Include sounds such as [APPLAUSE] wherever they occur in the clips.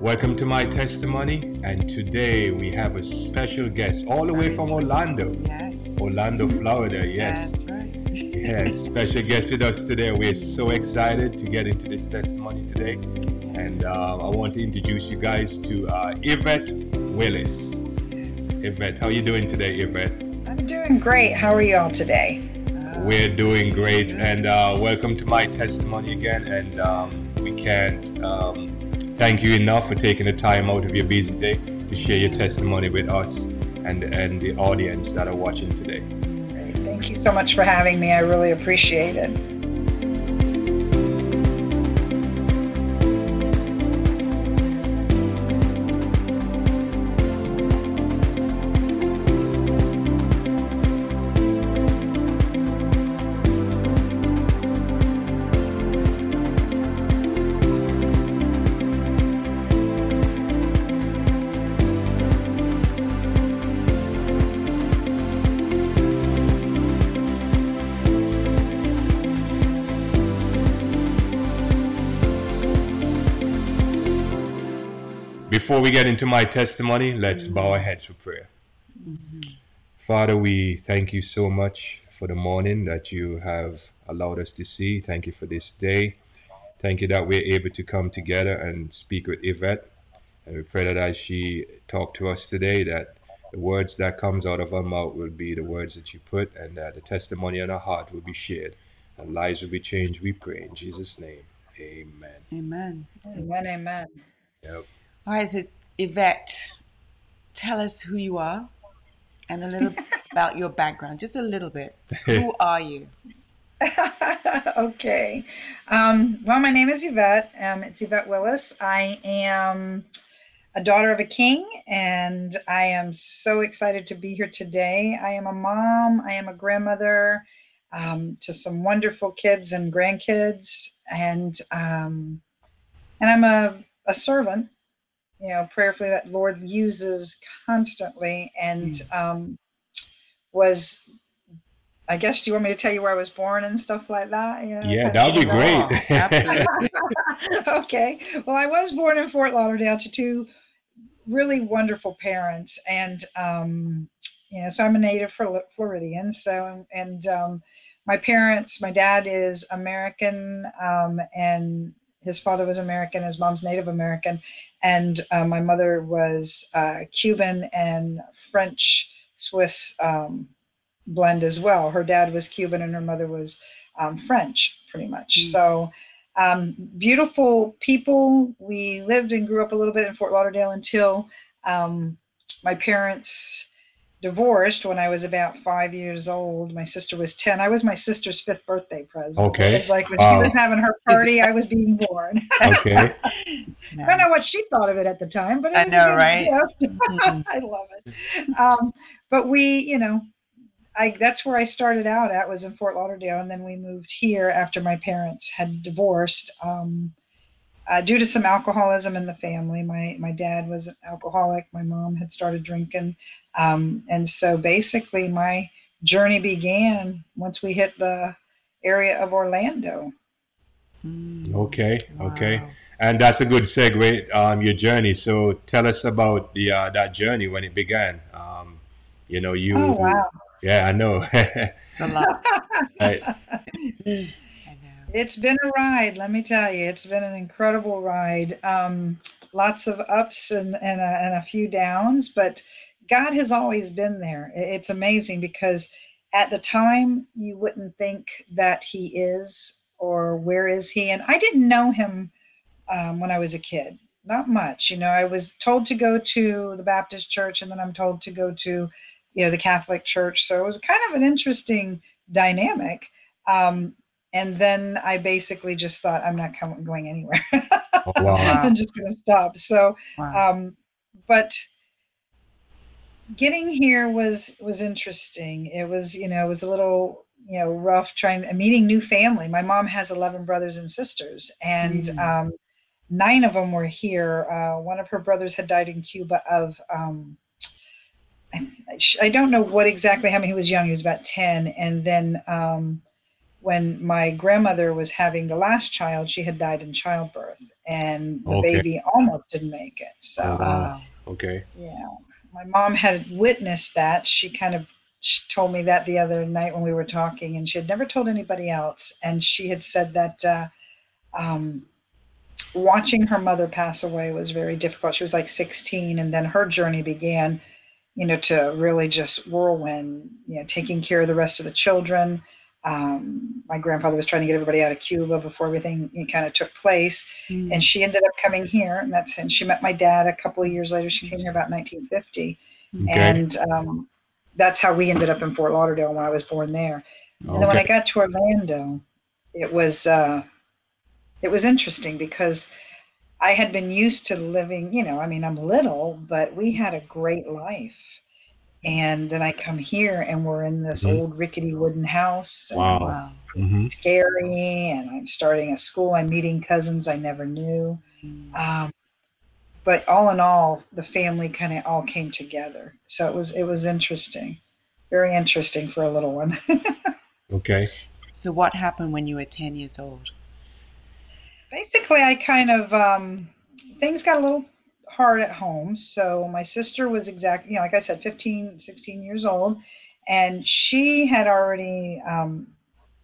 Welcome to my testimony, and today we have a special guest all the way from Orlando. Yes. Orlando, Florida. Yes. That's right. [LAUGHS] Yes, special guest with us today. We're so excited to get into this testimony today. And uh, I want to introduce you guys to uh, Yvette Willis. Yvette, how are you doing today, Yvette? I'm doing great. How are you all today? We're doing great, and uh, welcome to my testimony again. And um, we can't um, thank you enough for taking the time out of your busy day to share your testimony with us and and the audience that are watching today. Thank you so much for having me. I really appreciate it. Before we get into my testimony, let's bow our heads for prayer. Mm-hmm. Father, we thank you so much for the morning that you have allowed us to see. Thank you for this day. Thank you that we're able to come together and speak with Yvette. And we pray that as she talked to us today, that the words that comes out of her mouth will be the words that you put, and that the testimony in her heart will be shared, and lives will be changed. We pray in Jesus' name. Amen. Amen. Amen. Amen. Yep. All right, so Yvette, tell us who you are and a little [LAUGHS] about your background, just a little bit. [LAUGHS] Who are you? [LAUGHS] okay. Um, well, my name is Yvette. Um, it's Yvette Willis. I am a daughter of a king, and I am so excited to be here today. I am a mom. I am a grandmother um, to some wonderful kids and grandkids, and um, and I'm a, a servant. You know, prayerfully that Lord uses constantly, and um, was I guess do you want me to tell you where I was born and stuff like that? You know, Yeah, that would be great. absolutely. [LAUGHS] [LAUGHS] okay. Well, I was born in Fort Lauderdale to two really wonderful parents, and um, you know, so I'm a native Flor- Floridian. So, and um, my parents, my dad is American, um, and his father was American. His mom's Native American, and uh, my mother was uh, Cuban and French Swiss um, blend as well. Her dad was Cuban, and her mother was um, French, pretty much. Mm. So um, beautiful people. We lived and grew up a little bit in Fort Lauderdale until um, my parents divorced when I was about five years old. My sister was 10. I was my sister's fifth birthday present. Okay. It's like when Wow. she was having her party, I was being born. [LAUGHS] okay. I [LAUGHS] don't know what she thought of it at the time, but it I was a know, good right? gift. [LAUGHS] Mhm. I love it. Um, but we, you know, I that's where I started out at was in Fort Lauderdale, and then we moved here after my parents had divorced. Um, uh, due to some alcoholism in the family, my my dad was an alcoholic. My mom had started drinking, um, and so basically my journey began once we hit the area of Orlando. Mm. Okay. Okay. And that's a good segue. Um, your journey. So tell us about the uh, that journey when it began. Um, you know, you. Oh wow! Yeah, I know. [LAUGHS] It's a lot. Right. [LAUGHS] It's been a ride, let me tell you. It's been an incredible ride. Um, lots of ups and, and, a, and a few downs, but God has always been there. It's amazing because at the time you wouldn't think that He is or where is He. And I didn't know Him um, when I was a kid, not much. You know, I was told to go to the Baptist church and then I'm told to go to, you know, the Catholic church. So it was kind of an interesting dynamic. Um, and then I basically just thought I'm not com- going anywhere. Oh, wow. [LAUGHS] I'm just going to stop. So, Wow. um, but getting here was was interesting. It was you know it was a little you know rough trying meeting new family. My mom has 11 brothers and sisters, and Mm. um, nine of them were here. Uh, one of her brothers had died in Cuba of um, I, I don't know what exactly I happened. He was young. He was about 10. And then um, when my grandmother was having the last child, she had died in childbirth. and the Okay. baby almost didn't make it. So. Wow. Okay. yeah, my mom had witnessed that. She kind of she told me that the other night when we were talking, and she had never told anybody else. And she had said that uh, um, watching her mother pass away was very difficult. She was like 16, and then her journey began, you know, to really just whirlwind, you know, taking care of the rest of the children. Um, my grandfather was trying to get everybody out of Cuba before everything kind of took place. Mm. and she ended up coming here and that's and she met my dad a couple of years later. She came here about 1950 Okay. and um, that's how we ended up in fort lauderdale when i was born there. And then when i got to orlando it was uh, it was interesting because i had been used to living you know i mean i'm little but we had a great life and then i come here and we're in this Mhm. old rickety wooden house and Wow. Wow. hmm scary and i'm starting a school i'm meeting cousins i never knew um, but all in all the family kind of all came together so it was it was interesting very interesting for a little one [LAUGHS] Okay. So, what happened when you were 10 years old? basically i kind of um, things got a little hard at home so my sister was exactly you know like i said 15 16 years old and she had already um,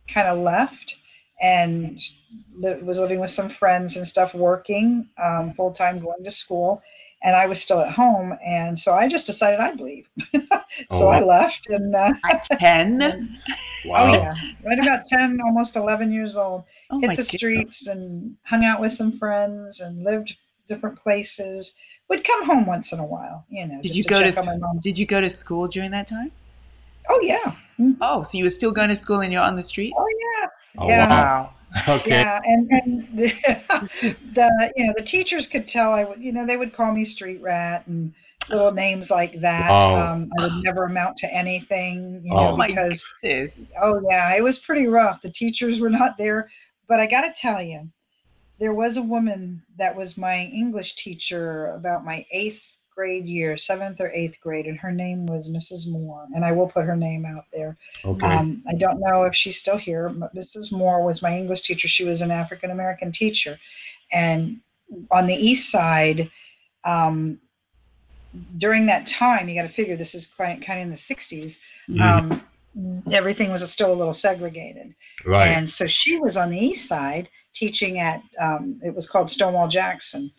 kind of left and li- was living with some friends and stuff working um, full time going to school and i was still at home and so i just decided i'd leave [LAUGHS] so Oh. i left and uh, At 10? [LAUGHS] and- Wow. oh yeah right about 10 almost 11 years old Oh hit the goodness. streets and hung out with some friends and lived different places. Would come home once in a while, you know. Did just you go to check on my s- mom. Did you go to school during that time? Oh yeah, Mhm. Oh, so you were still going to school and you're on the street? oh yeah, Oh, Yeah. wow. Okay. yeah. And and the, [LAUGHS] the you know the teachers could tell I would you know they would call me street rat and little names like that. Wow. Um, I would never amount to anything, you Oh. know, Oh my because goodness. Oh yeah, it was pretty rough. The teachers were not there, but I got to tell you, there was a woman that was my English teacher about my eighth grade year, seventh or eighth grade, and her name was Mrs. Moore, and I will put her name out there. Okay. Um, I don't know if she's still here, but Mrs. Moore was my English teacher. She was an African American teacher, and on the east side. Um, during that time, you got to figure this is kind of in the 60s Mhm. um, everything was still a little segregated. right. And so she was on the east side teaching at, um, it was called Stonewall Jackson.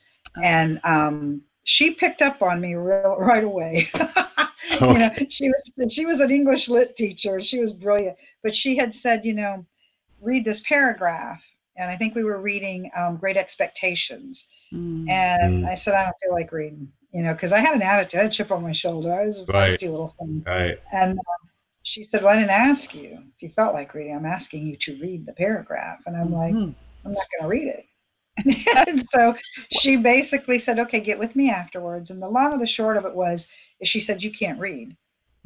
And um, she picked up on me real, [LAUGHS] right away. [LAUGHS] you know, she was she was an English lit teacher. She was brilliant, but she had said, you know, read this paragraph, and I think we were reading um, Great Expectations, Mm. and Mm. I said I don't feel like reading, you know, because I had an attitude, I had a chip on my shoulder. I was a Right. feisty little thing. right. And um, she said, Well, I didn't ask you if you felt like reading. I'm asking you to read the paragraph. And I'm like, Mhm. I'm not going to read it. [LAUGHS] and so she basically said, Okay, get with me afterwards. And the long of the short of it was, is she said, You can't read.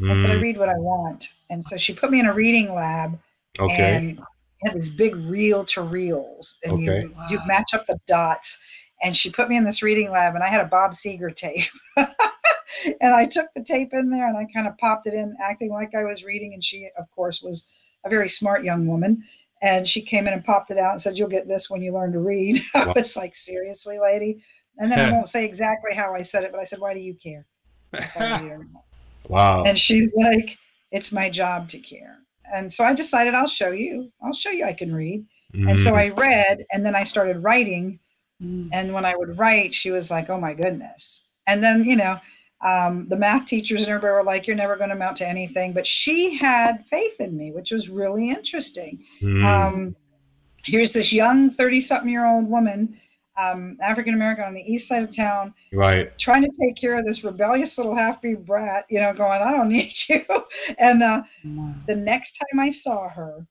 I said, I Mm, read what I want. And so she put me in a reading lab okay. and had these big reel to reels. And Okay. you, you match up the dots. And she put me in this reading lab, and I had a Bob Seger tape. [LAUGHS] and I took the tape in there and I kind of popped it in, acting like I was reading. And she, of course, was a very smart young woman. And she came in and popped it out and said, You'll get this when you learn to read. [LAUGHS] I Wow. was like, Seriously, lady? And then I won't say exactly how I said it, but I said, Why do you care? if I read or not?" wow. And she's like, It's my job to care. And so I decided I'll show you. I'll show you I can read. And so Mm, I read and then I started writing. Mm. And when I would write, she was like, Oh my goodness. And then, you know, um, the math teachers and everybody were like, You're never going to amount to anything. But she had faith in me, which was really interesting. mm, Um, here's this young 30 something year old woman, um, African American on the east side of town, right. trying to take care of this rebellious little half breed brat, you know, going, I don't need [LAUGHS] you. And uh, Wow. the next time I saw her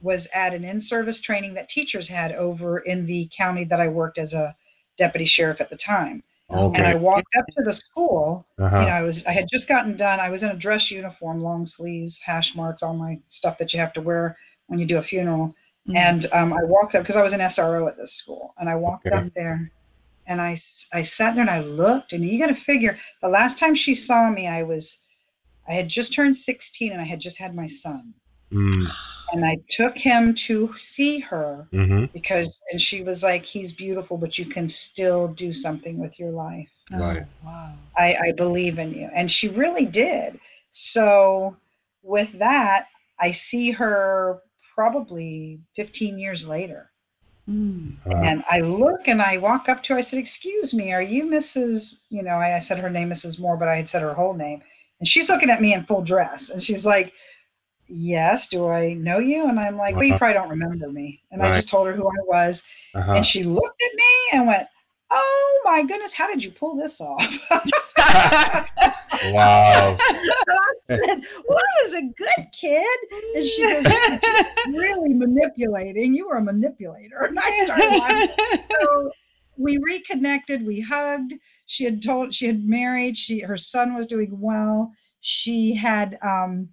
was at an in service training that teachers had over in the county that I worked as a deputy sheriff at the time. Okay. And I walked up to the school. Uh-huh. You know, I was I had just gotten done. I was in a dress uniform, long sleeves, hash marks, all my stuff that you have to wear when you do a funeral. Mm. And um, I walked up because I was an SRO at this school, and I walked Okay. up there, and I I sat there and I looked, and you got to figure the last time she saw me, I was I had just turned 16 and I had just had my son. Mm. And I took him to see her hmm because, and she was like, he's beautiful, but you can still do something with your life. Right. Oh, wow. I, I believe in you. And she really did. So, with that, I see her probably 15 years later. Mm. Uh, And I look and I walk up to her. I said, Excuse me, are you Mrs. You know, I, I said her name, Mrs. Moore, but I had said her whole name. And she's looking at me in full dress. And she's like, Yes, do I know you? And I'm like, Well, you Uh-huh. probably don't remember me. And I just told her who I was. uh-huh. And she looked at me and went, Oh my goodness, how did you pull this off? wow. [LAUGHS] I said, Well, I was a good kid. And she goes, "You're [LAUGHS] really manipulating. You were a manipulator. And I started laughing. So we reconnected, we hugged. She had told she had married, she her son was doing well. She had um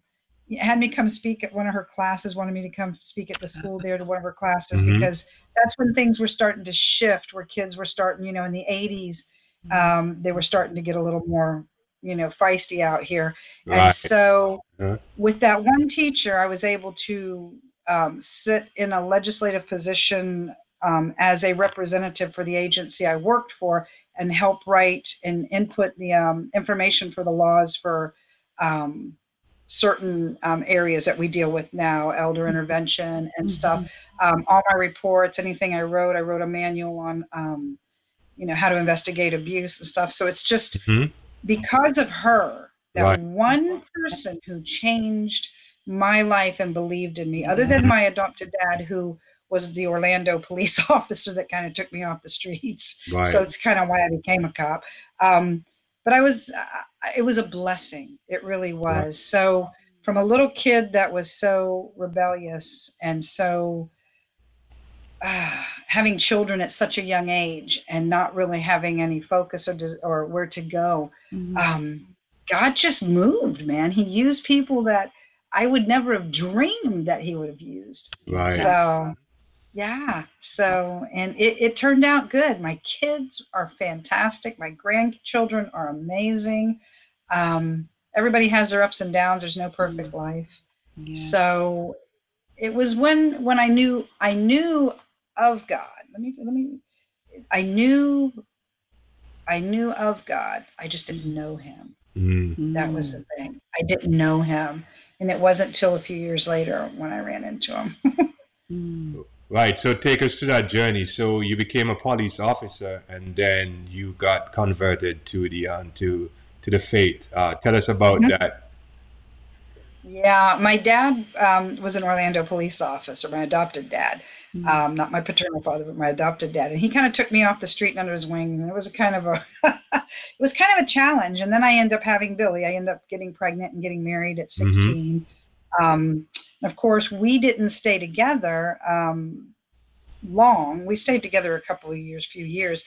had me come speak at one of her classes, wanted me to come speak at the school there to [LAUGHS] one of her classes Mhm. because that's when things were starting to shift, where kids were starting, you know, in the 80s, um, they were starting to get a little more, you know, feisty out here. And so, Uh-huh. with that one teacher, I was able to um, sit in a legislative position um, as a representative for the agency I worked for and help write and input the um, information for the laws for um, certain um, areas that we deal with now, elder intervention and stuff. Um, all my reports, anything I wrote, I wrote a manual on, um, you know, how to investigate abuse and stuff. So it's just Mhm. because of her, that Right. one person who changed my life and believed in me, other than my adopted dad, who was the Orlando [LAUGHS] police [LAUGHS] officer that kind of took me off the streets. Right. So it's kind of why I became a cop. But I was, uh, it was a blessing. It really was. So from a little kid that was so rebellious and so uh, having children at such a young age and not really having any focus or or where to go, Mhm. um, God just moved, man. He used people that I would never have dreamed that He would have used. right. So, yeah. So, and it, it turned out good. My kids are fantastic. My grandchildren are amazing. Um, everybody has their ups and downs. There's no perfect life. Yeah. So, it was when when I knew I knew of God. Let me let me. I knew. I knew of God. I just didn't know Him. Mm. That was Mm. the thing. I didn't know Him, and it wasn't till a few years later when I ran into Him. [LAUGHS] Mm. Right. So take us to that journey. So you became a police officer, and then you got converted to the um, to to the faith. Uh, tell us about Mhm. that. Yeah, my dad um, was an Orlando police officer, my adopted dad, Mm. um, not my paternal father, but my adopted dad. And he kind of took me off the street and under his wing. And it was a kind of a, [LAUGHS] it was kind of a challenge. And then I end up having Billy. I end up getting pregnant and getting married at Mhm. 16. Um, and of course, we didn't stay together um, long. We stayed together a couple of years, few years.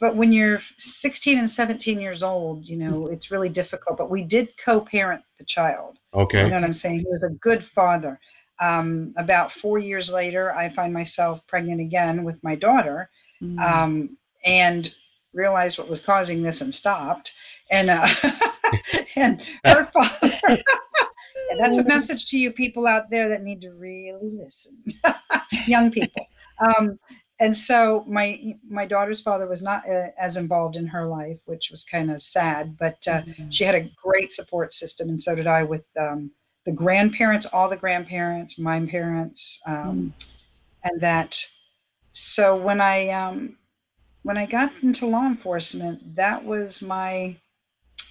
But when you're 16 and 17 years old, you know, it's really difficult. But we did co parent the child. Okay. You know what I'm saying? He was a good father. Um, about four years later, I find myself pregnant again with my daughter Mm. um, and realized what was causing this and stopped. And uh, [LAUGHS] and her [LAUGHS] father. [LAUGHS] and that's a message to you people out there that need to really listen, [LAUGHS] young people. Um, and so my my daughter's father was not uh, as involved in her life, which was kind of sad. But uh, Mhm. she had a great support system, and so did I with um, the grandparents, all the grandparents, my parents, um, and that. So when I um, when I got into law enforcement, that was my.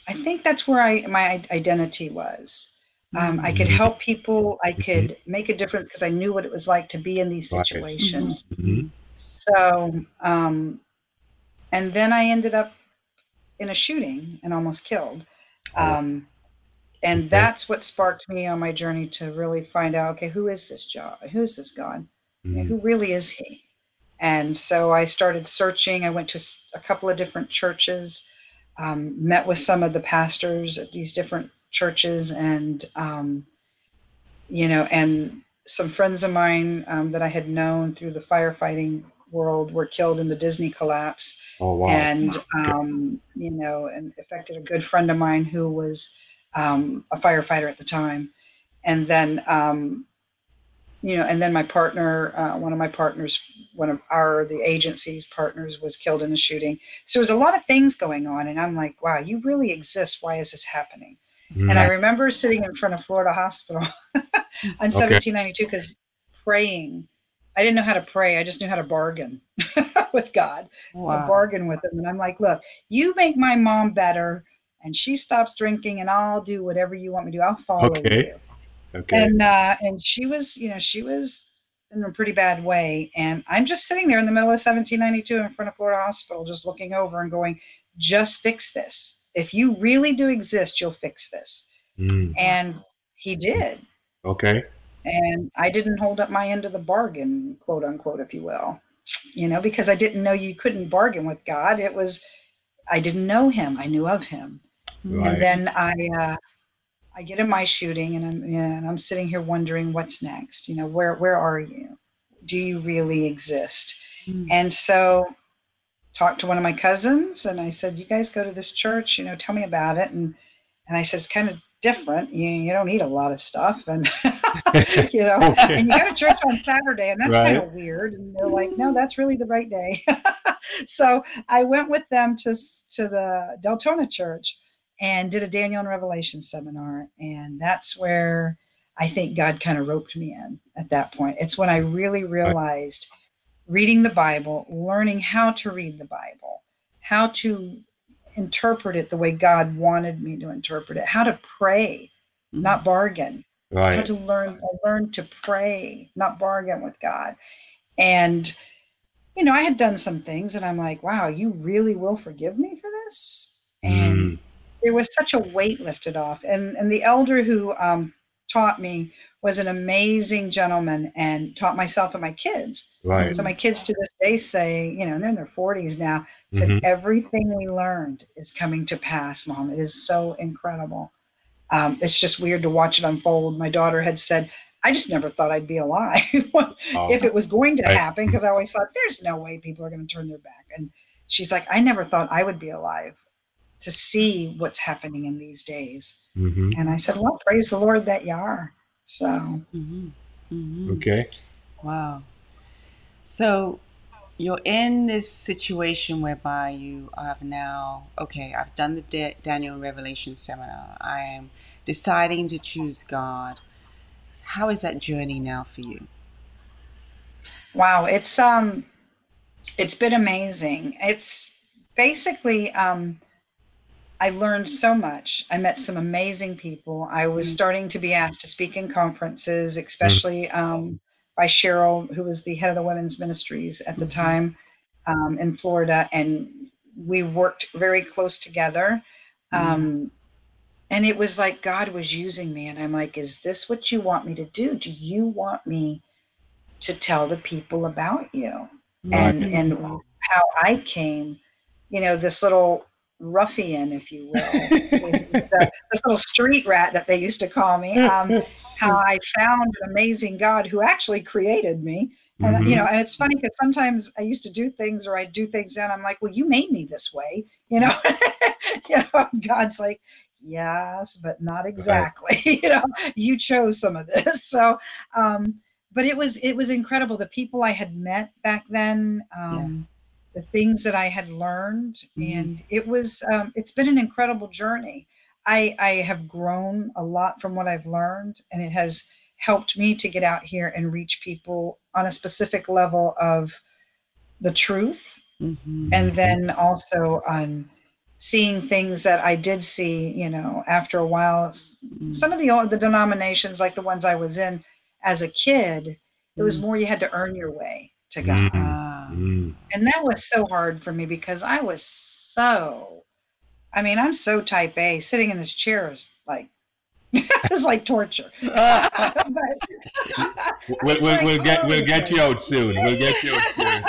I think that's where I my identity was. Um, I could Mhm. help people. I could make a difference because I knew what it was like to be in these situations. Mhm. So, um, and then I ended up in a shooting and almost killed. Oh. Um, and that's what sparked me on my journey to really find out, okay, who is this God? Who is this God? Mhm. Who really is he? And so I started searching. I went to a couple of different churches, um, met with some of the pastors at these different churches, and um, you know, and some friends of mine um, that I had known through the firefighting world were killed in the Disney collapse Oh wow. and um, you know, and affected a good friend of mine who was um, a firefighter at the time. And then um, you know, and then my partner, uh, one of my partners, one of our the agency's partners, was killed in a shooting. So there's a lot of things going on, and I'm like, wow, you really exist. Why is this happening? Mm. And I remember sitting in front of Florida Hospital [LAUGHS] on Okay. 1792 because praying. I didn't know how to pray. I just knew how to bargain [LAUGHS] with God, Wow. bargain with Him. And I'm like, look, you make my mom better, and she stops drinking, and I'll do whatever you want me to do. I'll follow Okay. you Okay. and uh and she was you know she was in a pretty bad way and i'm just sitting there in the middle of 1792 in front of florida hospital just looking over and going just fix this if you really do exist you'll fix this Mm. and he did Okay. and i didn't hold up my end of the bargain quote unquote if you will you know because i didn't know you couldn't bargain with god it was i didn't know him i knew of him Right. and then I uh, I get in my shooting and I'm and I'm sitting here wondering what's next. You know, where where are you? Do you really exist? Mm. And so talked to one of my cousins and I said, You guys go to this church, you know, tell me about it. And and I said, It's kind of different. You you don't need a lot of stuff. And [LAUGHS] you know, Okay. and you go to church on Saturday, and that's kind of weird. And they're like, No, that's really the right day. [LAUGHS] so I went with them to to the Deltona church and did a Daniel and Revelation seminar. And that's where I think God kind of roped me in at that point. It's when I really realized reading the Bible, learning how to read the Bible, how to interpret it the way God wanted me to interpret it, how to pray, not bargain, Right. how to learn learn to pray, not bargain with God. And you know, I had done some things and I'm like, wow, you really will forgive me for this? And Mm. there was such a weight lifted off. And and the elder who um, taught me was an amazing gentleman and taught myself and my kids. Right. So my kids to this day say, you know, and they're in their 40s now, said Mhm. everything we learned is coming to pass, mom. It is so incredible. Um, it's just weird to watch it unfold. My daughter had said, I just never thought I'd be alive Wow. [LAUGHS] if it was going to Right. happen because I always thought there's no way people are going to turn their back. And she's like, I never thought I would be alive to see what's happening in these days. Mhm. And I said, Well, praise the Lord that you are. So Mhm. Mhm. Okay. Wow. So you're in this situation whereby you have now, okay, I've done the Da- Daniel and Revelation seminar. I am deciding to choose God. How is that journey now for you? Wow, it's um it's been amazing. It's basically um I learned so much. I met some amazing people. I was Mm. starting to be asked to speak in conferences, especially um, by Cheryl, who was the head of the women's ministries at the Mhm. time um, in Florida, and we worked very close together. Mm. Um, and it was like God was using me, and I'm like, "Is this what you want me to do? Do you want me to tell the people about you?" and and how I came, you know, this little ruffian, if you will, [LAUGHS] this, this, little street rat that they used to call me. Um, how I found an amazing God who actually created me, and you Mhm. know, and it's funny because sometimes I used to do things or I do things and I'm like, well, you made me this way, you know, [LAUGHS] you know. God's like, yes, but not exactly. [LAUGHS] you know, you chose some of this, so. um but it was it was incredible the people i had met back then um the things that i had learned Mhm. and it was um, it's been an incredible journey i i have grown a lot from what i've learned and it has helped me to get out here and reach people on a specific level of the truth Mhm. and then also on seeing things that i did see you know after a while s- Mhm. some of the old the denominations like the ones i was in as a kid it was Mm. more you had to earn your way to god Mm. Mm. and that was so hard for me because i was so i mean i'm so type a sitting in this chair is like [LAUGHS] it's like torture [LAUGHS] but, We'll, we'll, we'll get we'll get you out. out soon. We'll get you out soon.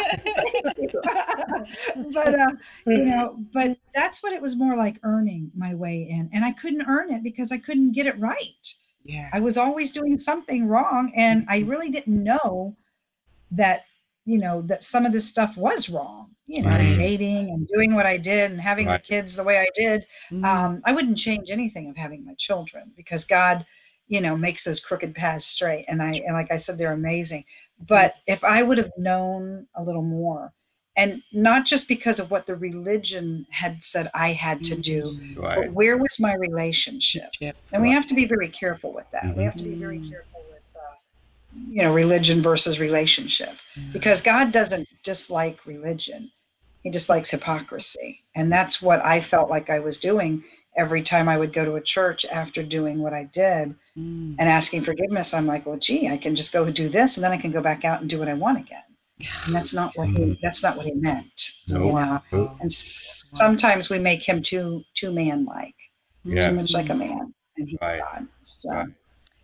[LAUGHS] but uh, you know, but that's what it was more like earning my way in, and I couldn't earn it because I couldn't get it right. yeah. I was always doing something wrong, and I really didn't know that you know that some of this stuff was wrong. You know, Right. dating and doing what I did and having Right. the kids the way I did. Mhm. Um, I wouldn't change anything of having my children because God, you know makes those crooked paths straight and i and like i said they're amazing but if i would have known a little more and not just because of what the religion had said i had to do Mm-hmm. Right. but where was my relationship Yep. and we have to be very careful with that we Mhm. have to be very Mm. careful with you know religion versus relationship Yeah. because god doesn't dislike religion he dislikes hypocrisy and that's what i felt like i was doing every time i would go to a church after doing what i did Mm. and asking forgiveness i'm like well gee i can just go do this and then i can go back out and do what i want again and that's not what he Mm. that's not what he meant No. you know Wow. and sometimes we make him too too man like Yeah. too much like a man and he's Right. god so Right.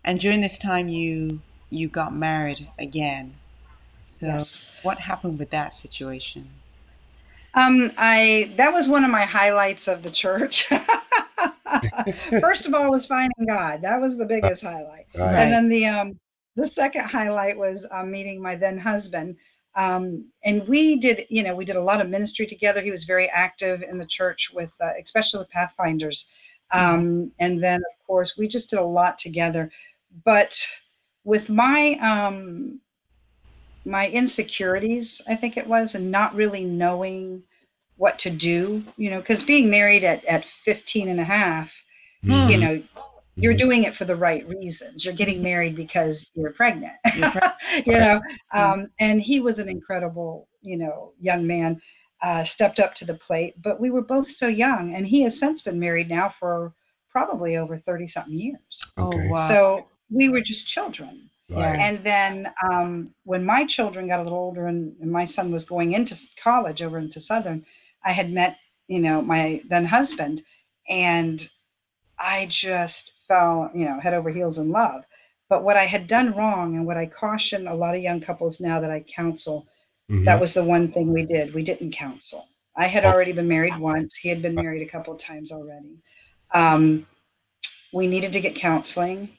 And during this time, you you got married again. So yes. what happened with that situation? Um, I that was one of my highlights of the church. [LAUGHS] First of all, was finding God. That was the biggest highlight. Right. Right. And then the um the second highlight was um, meeting my then husband. Um, and we did, you know, we did a lot of ministry together. He was very active in the church with, uh, especially with Pathfinders. Um, and then, of course, we just did a lot together. But with my um, my insecurities, I think it was, and not really knowing what to do, you know, because being married at, at 15 and a half, Mhm. you know, you're Mhm. doing it for the right reasons. You're getting married because you're pregnant, You're [LAUGHS] you know. Um, and he was an incredible, you know, young man, uh, stepped up to the plate. But we were both so young, and he has since been married now for probably over thirty something years. Okay. Oh wow. So we were just children. Right. And then um, when my children got a little older and, and my son was going into college over into Southern, I had met, you know, my then husband, and I just fell, you know, head over heels in love. But what I had done wrong, and what I caution a lot of young couples now that I counsel, Mhm. that was the one thing we did. We didn't counsel. I had Oh. already been married once. He had been married a couple of times already. Um, we needed to get counseling,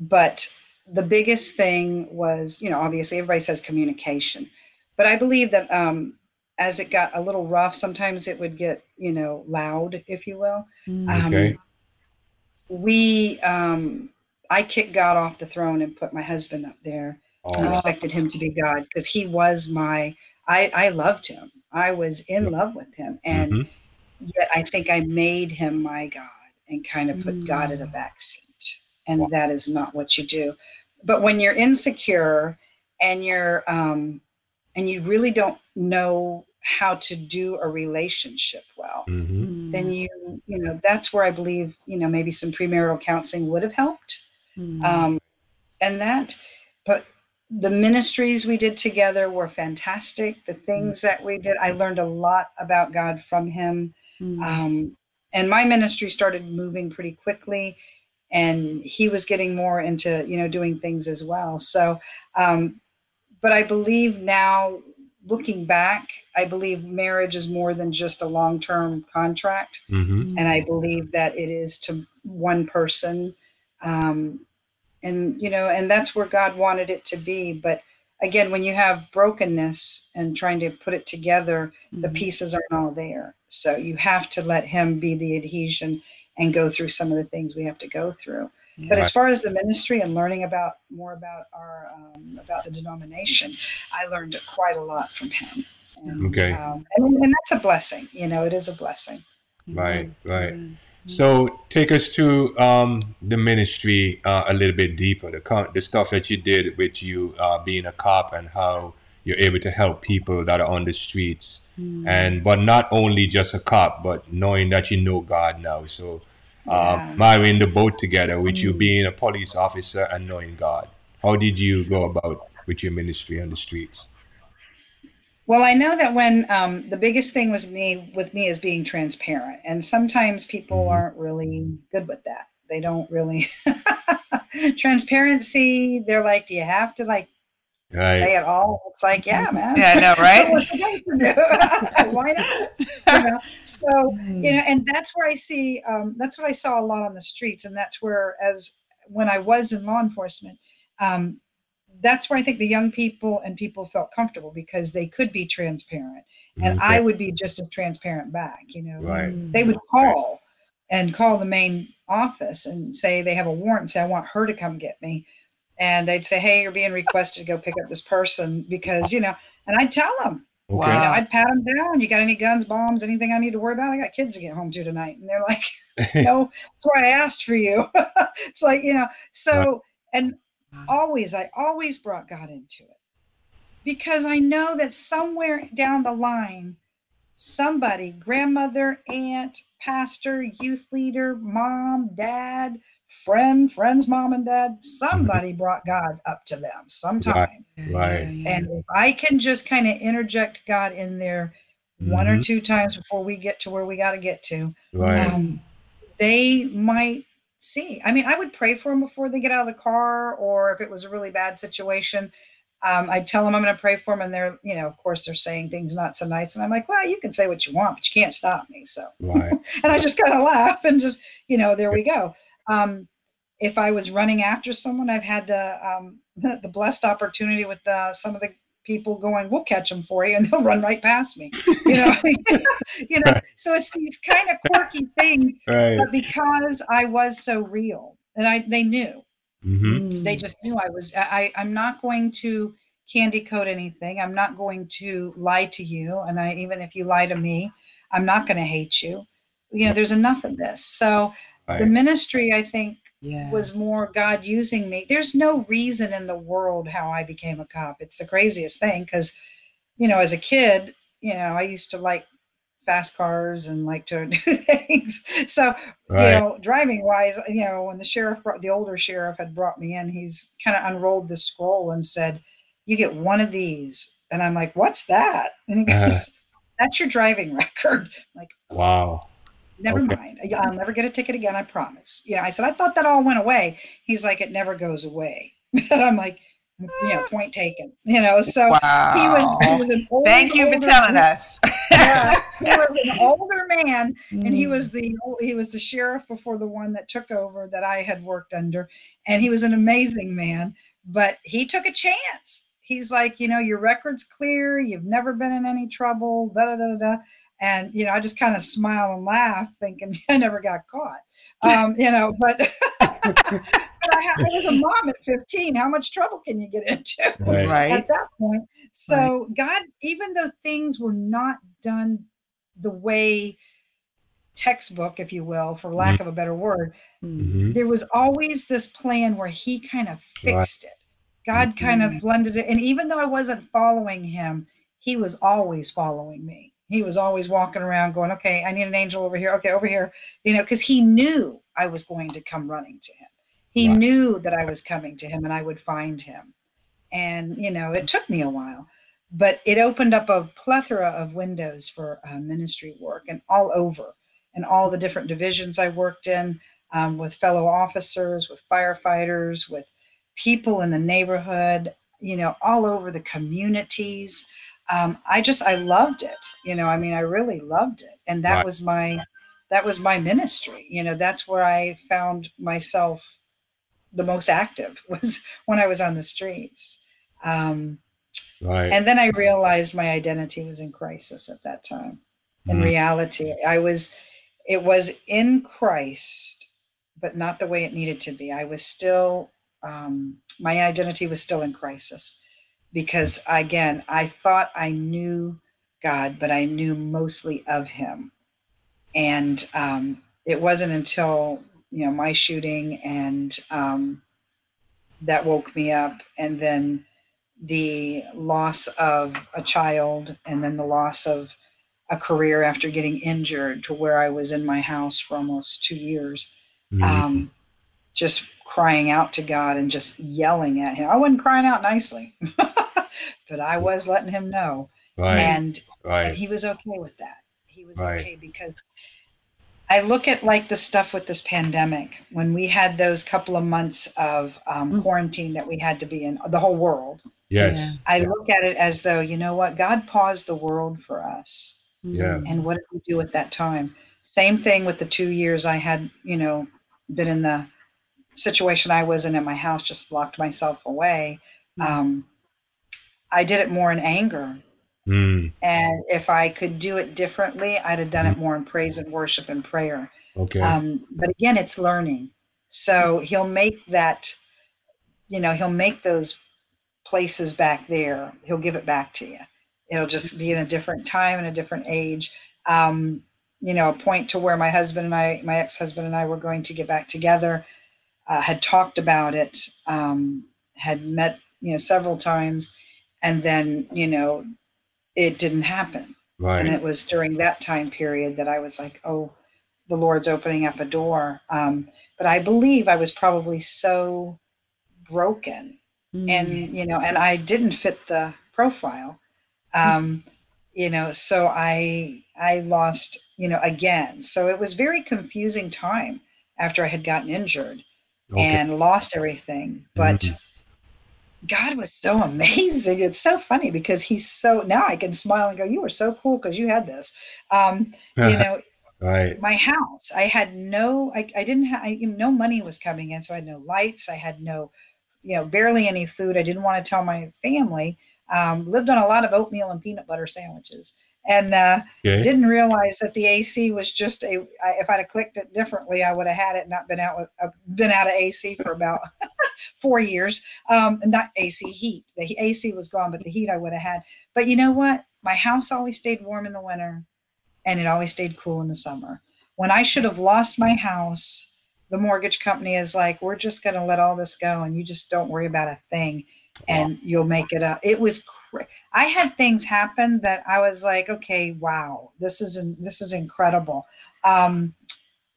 but the biggest thing was, you know, obviously everybody says communication, but I believe that um, as it got a little rough, sometimes it would get, you know, loud, if you will. Mm. Um, Okay. We, um, I kicked God off the throne and put my husband up there. I Oh, expected him to be God because he was my. I I loved him. I was in Yep. love with him, and mhm. yet I think I made him my God and kind of put God in a Mm. back seat, and Wow. that is not what you do. But when you're insecure and you're um, and you really don't know how to do a relationship well, Mhm. Mm. then you you know that's where I believe you know maybe some premarital counseling would have helped Mm. um, and that but the ministries we did together were fantastic the things that we did i learned a lot about god from him Mm. um, and my ministry started moving pretty quickly and he was getting more into you know doing things as well so um, but i believe now looking back i believe marriage is more than just a long-term contract Mhm. and I believe that it is to one person, um, and you know, and that's where God wanted it to be. But again, when you have brokenness and trying to put it together, the Mhm. pieces aren't all there. So you have to let Him be the adhesion and go through some of the things we have to go through. But as far as the ministry and learning about more about our um, about the denomination, I learned quite a lot from him. And, Okay. Um, and, and that's a blessing. You know, it is a blessing. Right, Mhm. right. Mhm. So take us to um, the ministry uh, a little bit deeper, the the stuff that you did with you uh, being a cop and how you're able to help people that are on the streets, Mm. and but not only just a cop, but knowing that you know God now. So uh, Yeah. marrying the boat together, with you Mm. being a police officer and knowing God. How did you go about with your ministry on the streets? Well, I know that when um, the biggest thing was me with me is being transparent, and sometimes people Mhm. aren't really good with that. They don't really [LAUGHS] transparency. They're like, do you have to like say Right. it all? It's like, yeah, man. Yeah, I know, [LAUGHS] So right? what's supposed to do? [LAUGHS] Why not? You know? So Mm. [LAUGHS] you know, and that's where I see. Um, that's what I saw a lot on the streets, and that's where, as when I was in law enforcement, um, that's where I think the young people and people felt comfortable because they could be transparent, and Okay. I would be just as transparent back. You know, Right. Mm. they would call and call the main office and say they have a warrant and say, I want her to come get me. And they'd say, Hey, you're being requested to go pick up this person because, you know, and I'd tell them, Okay. you know, Wow. I'd pat them down. You got any guns, bombs, anything I need to worry about? I got kids to get home to tonight. And they're like, [LAUGHS] [LAUGHS] no, that's why I asked for you. [LAUGHS] it's like, you know, so, and always, I always brought God into it because I know that somewhere down the line, somebody, grandmother, aunt, pastor, youth leader, mom, dad, friend, friend's mom and dad, somebody [LAUGHS] brought God up to them sometime. Right. And if I can just kind of interject God in there one or Mhm. two times before we get to where we got to get to, Right. um, they might see. I mean, I would pray for them before they get out of the car, or if it was a really bad situation, um, I'd tell them I'm going to pray for them, and they're, you know, of course, they're saying things not so nice, and I'm like, well, you can say what you want, but you can't stop me. So, Right. [LAUGHS] and I just kind of laugh and just, you know, there we go. Um, if I was running after someone, I've had the um, the, [LAUGHS] the blessed opportunity with uh, some of the people going, "We'll catch them for you," and they'll run right past me. You know, [LAUGHS] you know. So it's these kind of quirky things, [LAUGHS] Right. but because I was so real, and I they knew, Mm-hmm. they just knew I was. I I'm not going to candy coat anything. I'm not going to lie to you, and I even if you lie to me, I'm not going to hate you. You know, there's enough of this. So the ministry, I think, Yeah. was more God using me. There's no reason in the world how I became a cop. It's the craziest thing because, you know, as a kid, you know, I used to like fast cars and like to [LAUGHS] do things. So, Right. you know, driving wise, you know, when the sheriff brought the older sheriff had brought me in, he's kind of unrolled the scroll and said, You get one of these. And I'm like, What's that? And he Uh-huh. goes, That's your driving [LAUGHS] record. I'm like, Wow. Never Okay. mind. I'll never get a ticket again. I promise. You know, I said, I thought that all went away. He's like, it never goes away. [LAUGHS] and I'm like, you know, [GASPS] point taken, you know, so wow. he was, he was an old, Thank you for telling us. [LAUGHS] Yeah, he was an [LAUGHS] older man and he Mm. was the he was the sheriff before the one that took over that I had worked under and he was an amazing man but he took a chance he's like you know your record's clear you've never been in any trouble da da da da and you know I just kind of smile and laugh thinking [LAUGHS] I never got caught um you know but [LAUGHS] but I, I was a mom at 15 how much trouble can you get into Right. Right. at that point. So God, even though things were not done the way textbook, if you will, for lack of a better word, Mm. Mm-hmm. there was always this plan where He kind of Right. fixed it. God kind of blended it, and even though I wasn't following Him, He was always following me. He was always walking around, going, "Okay, I need an angel over here. Okay, over here," you know, because He knew I was going to come running to Him. He Right. knew that I was coming to Him, and I would find Him and you know it took me a while but it opened up a plethora of windows for uh, ministry work and all over and all the different divisions i worked in um, with fellow officers with firefighters with people in the neighborhood you know all over the communities um, i just i loved it you know i mean i really loved it and that Right. was my that was my ministry you know that's where i found myself the most active [LAUGHS] was when i was on the streets um, Right. and then I realized my identity was in crisis at that time. In Mhm. reality, I was, it was in Christ, but not the way it needed to be. I was still, um, my identity was still in crisis because, again, I thought I knew God, but I knew mostly of Him. And um, it wasn't until, you know, my shooting and um, that woke me up. And then the loss of a child and then the loss of a career after getting injured to where I was in my house for almost two years, Mhm. um, just crying out to God and just yelling at him. I wasn't crying out nicely, [LAUGHS] but I was letting him know. right. And, and he was okay with that. He was Right. okay because I look at like the stuff with this pandemic when we had those couple of months of um, Mm. quarantine that we had to be in, the whole world. Yes. Yeah. I Yeah. look at it as though, you know what, God paused the world for us. Yeah. Mm. And what did we do at that time? Same thing with the two years I had, you know, been in the situation I was in at my house, just locked myself away. Mm. Um, I did it more in anger. Mm. And if I could do it differently, I'd have done it more in praise and worship and prayer. Okay. Um, but again, it's learning. So he'll make that, you know, he'll make those places back there. He'll give it back to you. It'll just be in a different time and a different age. Um, you know, a point to where my husband and I, my ex-husband and I, were going to get back together. Uh, had talked about it. Um, had met, you know, several times, and then you know, it didn't happen. right. And it was during that time period that I was like, oh, the Lord's opening up a door. Um, but I believe I was probably so broken Mm. and, you know, and I didn't fit the profile. Um, you know, so I, I lost, you know, again. So it was very confusing time after I had gotten injured okay. and lost everything. But Mhm. God was so amazing. It's so funny because he's so now I can smile and go, "You were so cool because you had this." Um, you [LAUGHS] know, right. my house. I had no. I, I didn't have. I, no money was coming in, so I had no lights. I had no, you know, barely any food. I didn't want to tell my family. Um, lived on a lot of oatmeal and peanut butter sandwiches, and uh, Okay. didn't realize that the AC was just a. I, if I'd have clicked it differently, I would have had it not been out with uh, been out of AC for about [LAUGHS] four years. Um, not AC heat. The AC was gone, but the heat I would have had. But you know what? My house always stayed warm in the winter, and it always stayed cool in the summer. When I should have lost my house, the mortgage company is like, "We're just going to let all this go, and you just don't worry about a thing." And you'll make it up. It was cra- I had things happen that I was like, okay, wow, this is this is incredible. Um,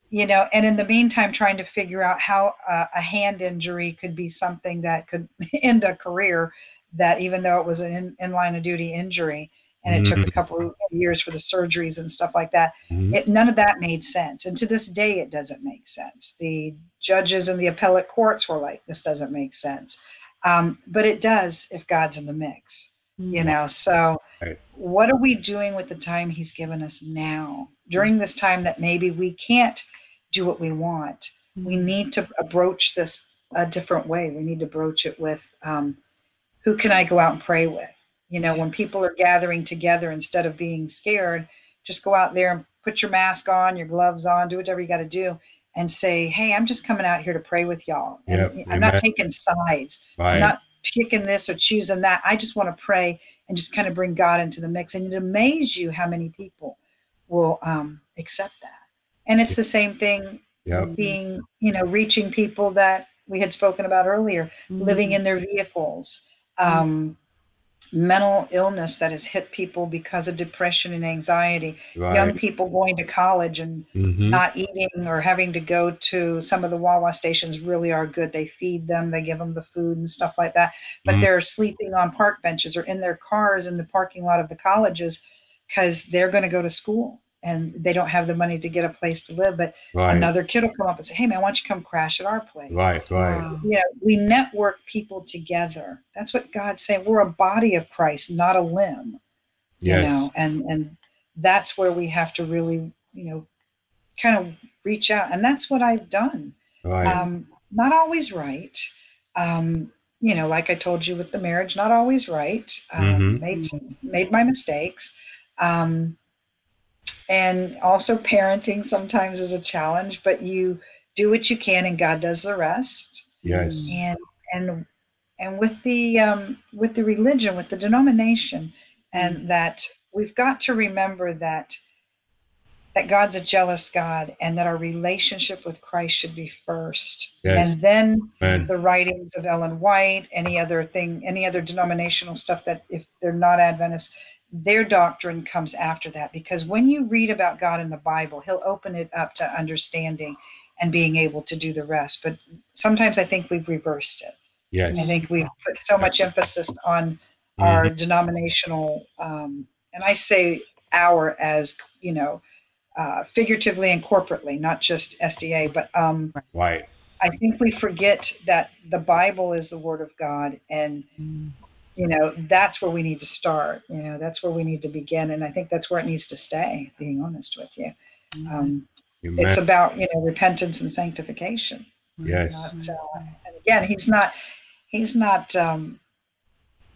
you know, and in the meantime, trying to figure out how uh, a hand injury could be something that could [LAUGHS] end a career. That even though it was an in, in line of duty injury, and it took a Mhm. couple of years for the surgeries and stuff like that, Mhm. it none of that made sense. And to this day, it doesn't make sense. The judges and the appellate courts were like, this doesn't make sense. Um, but it does if God's in the mix, you know. So, Right. what are we doing with the time He's given us now during this time that maybe we can't do what we want? We need to broach this a different way. We need to broach it with um, who can I go out and pray with? You know, when people are gathering together, instead of being scared, just go out there and put your mask on, your gloves on, do whatever you got to do, and say, "Hey, I'm just coming out here to pray with y'all. And Yep, I'm not taking sides. Right. I'm not picking this or choosing that. I just want to pray and just kind of bring God into the mix. And it amazes you how many people will um, accept that. And it's the same thing Yep. being, you know, reaching people that we had spoken about earlier, living in their vehicles, um, mental illness that has hit people because of depression and anxiety, young people going to college and Mhm. not eating or having to go to some of the Wawa stations really are good. They feed them, they give them the food and stuff like that. But Mhm. they're sleeping on park benches or in their cars in the parking lot of the colleges because they're going to go to school and they don't have the money to get a place to live. But Right. another kid will come up and say, Hey, man, why don't you come crash at our place? Right. Right. Wow. You know, we network people together. That's what God's saying. We're a body of Christ, not a limb Yes. you know and and that's where we have to really you know kind of reach out and that's what i've done Right. um not always right um you know like i told you with the marriage not always right um, Mhm. made made my mistakes um and also parenting sometimes is a challenge but you do what you can and god does the rest yes. and and and with the um, with the religion with the denomination and that we've got to remember that that God's a jealous God and that our relationship with Christ should be first Yes. and then Amen. the writings of Ellen White any other thing any other denominational stuff that if they're not Adventist their doctrine comes after that because when you read about God in the Bible he'll open it up to understanding and being able to do the rest but sometimes I think we've reversed it Yes. I think we've put so much emphasis on our denominational, um, and I say our as you know, uh, figuratively and corporately, not just SDA, but um, Right. I think we forget that the Bible is the Word of God, and you know that's where we need to start. You know that's where we need to begin, and I think that's where it needs to stay. Being honest with you, um, it's about you know repentance and sanctification. Yes. Not, uh, and again, he's not he's not um,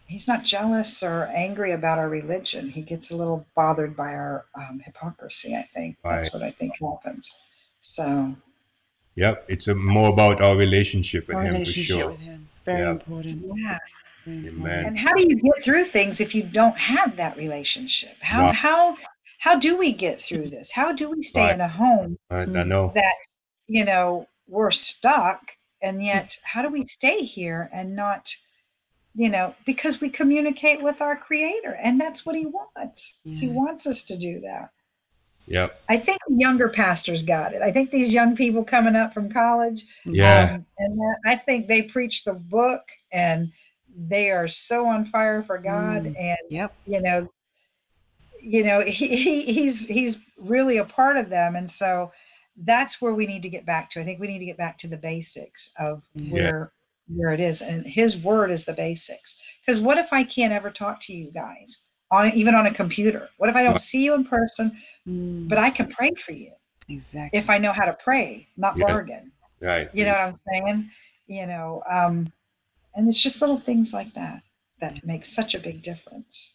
he's not jealous or angry about our religion. He gets a little bothered by our um, hypocrisy. I think that's Right. what I think happens. So, Yep, it's a, more about our relationship with Our Him for relationship sure. with Him. Very Yeah. important. yeah. Very Amen. And how do you get through things if you don't have that relationship? How Right. how how do we get through [LAUGHS] this? How do we stay Right. in a home I, I Mm. know. that you know we're stuck and yet how do we stay here and not you know because we communicate with our creator and that's what he wants he wants us to do that Yep. i think younger pastors got it i think these young people coming up from college Yeah. um, and that, i think they preach the book and they are so on fire for god Mm. and Yep. you know you know he, he he's he's really a part of them and so that's where we need to get back to i think we need to get back to the basics of Yeah. where where it is and his word is the basics because what if i can't ever talk to you guys on even on a computer what if i don't see you in person Mm. but i can pray for you exactly. if i know how to pray not Yes. bargain Right. you know what i'm saying you know um and it's just little things like that that make such a big difference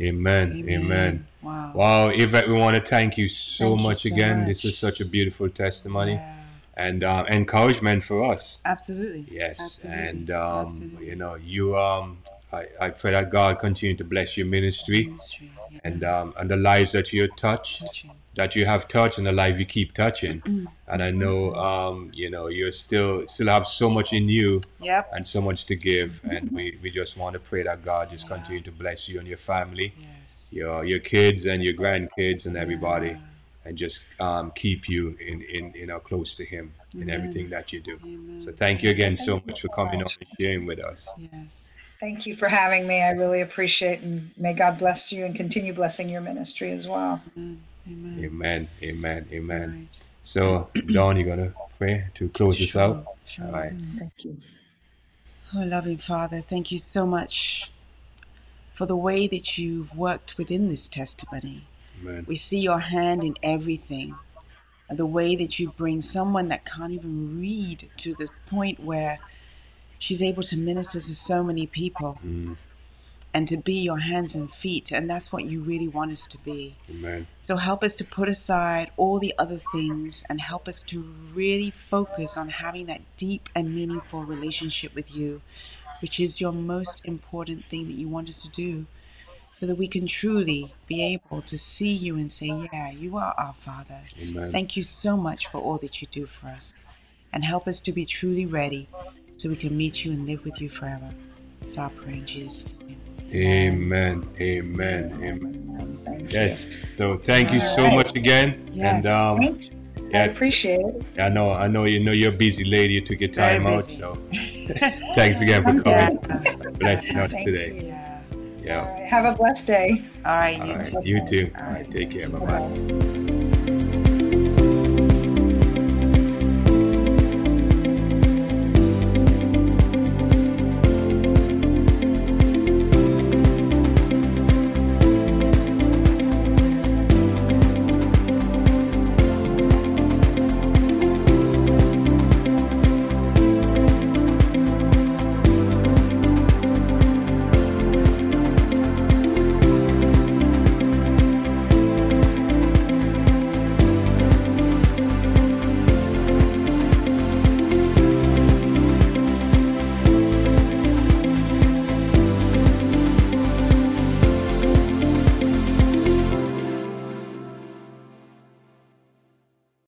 Amen. Amen. Wow. Wow, Yvette, we want to thank you so Thank you much so again. This much. is such a beautiful testimony Yeah. and um, encouragement for us. Absolutely. Yes, Absolutely. and um, Absolutely. you know, you um, I, I pray that God continue to bless your ministry Ministry. Yeah. and um, and the lives that you touched, touching. that you have touched, and the life you keep touching. Mm. And I know, um, you know, you're still still have so much in you Yep. and so much to give, and we, we just want to pray that God just Yeah. continue to bless you and your family, Yes. your your kids and your grandkids and everybody, Yeah. and just um, keep you in, in you know close to Him in everything that you do. Amen. So thank you again so Thank you much for coming on and sharing with us. Yes. Thank you for having me. I really appreciate and may God bless you and continue blessing your ministry as well. Amen. Amen. Amen. Amen. Amen. Right. So, Dawn, you're gonna pray to close this out? Sure. All right. Mm, thank you. Oh, loving Father, thank you so much for the way that you've worked within this testimony. Amen. We see your hand in everything. And the way that you bring someone that can't even read to the point where she's able to minister to so many people Mm, and to be your hands and feet. And that's what you really want us to be. amen. So help us to put aside all the other things and help us to really focus on having that deep and meaningful relationship with you, which is your most important thing that you want us to do, so that we can truly be able to see you and say, Yeah, you are our Father. Amen. Thank you so much for all that you do for us. And help us to be truly ready so we can meet you and live with you forever. It's our prayer in Jesus' name. Amen. Amen. Amen. Yes. So thank you so Alright. much again. Yes. And um, Thanks. I appreciate it. I know, I know, you know, you're a busy lady. You took your time out. So [LAUGHS] thanks again for I'm coming, glad. blessing us Thank today. Yeah. Yeah. right. Have a blessed day. All right, All you right. too. You too. All All right. right. Take care. Bye bye.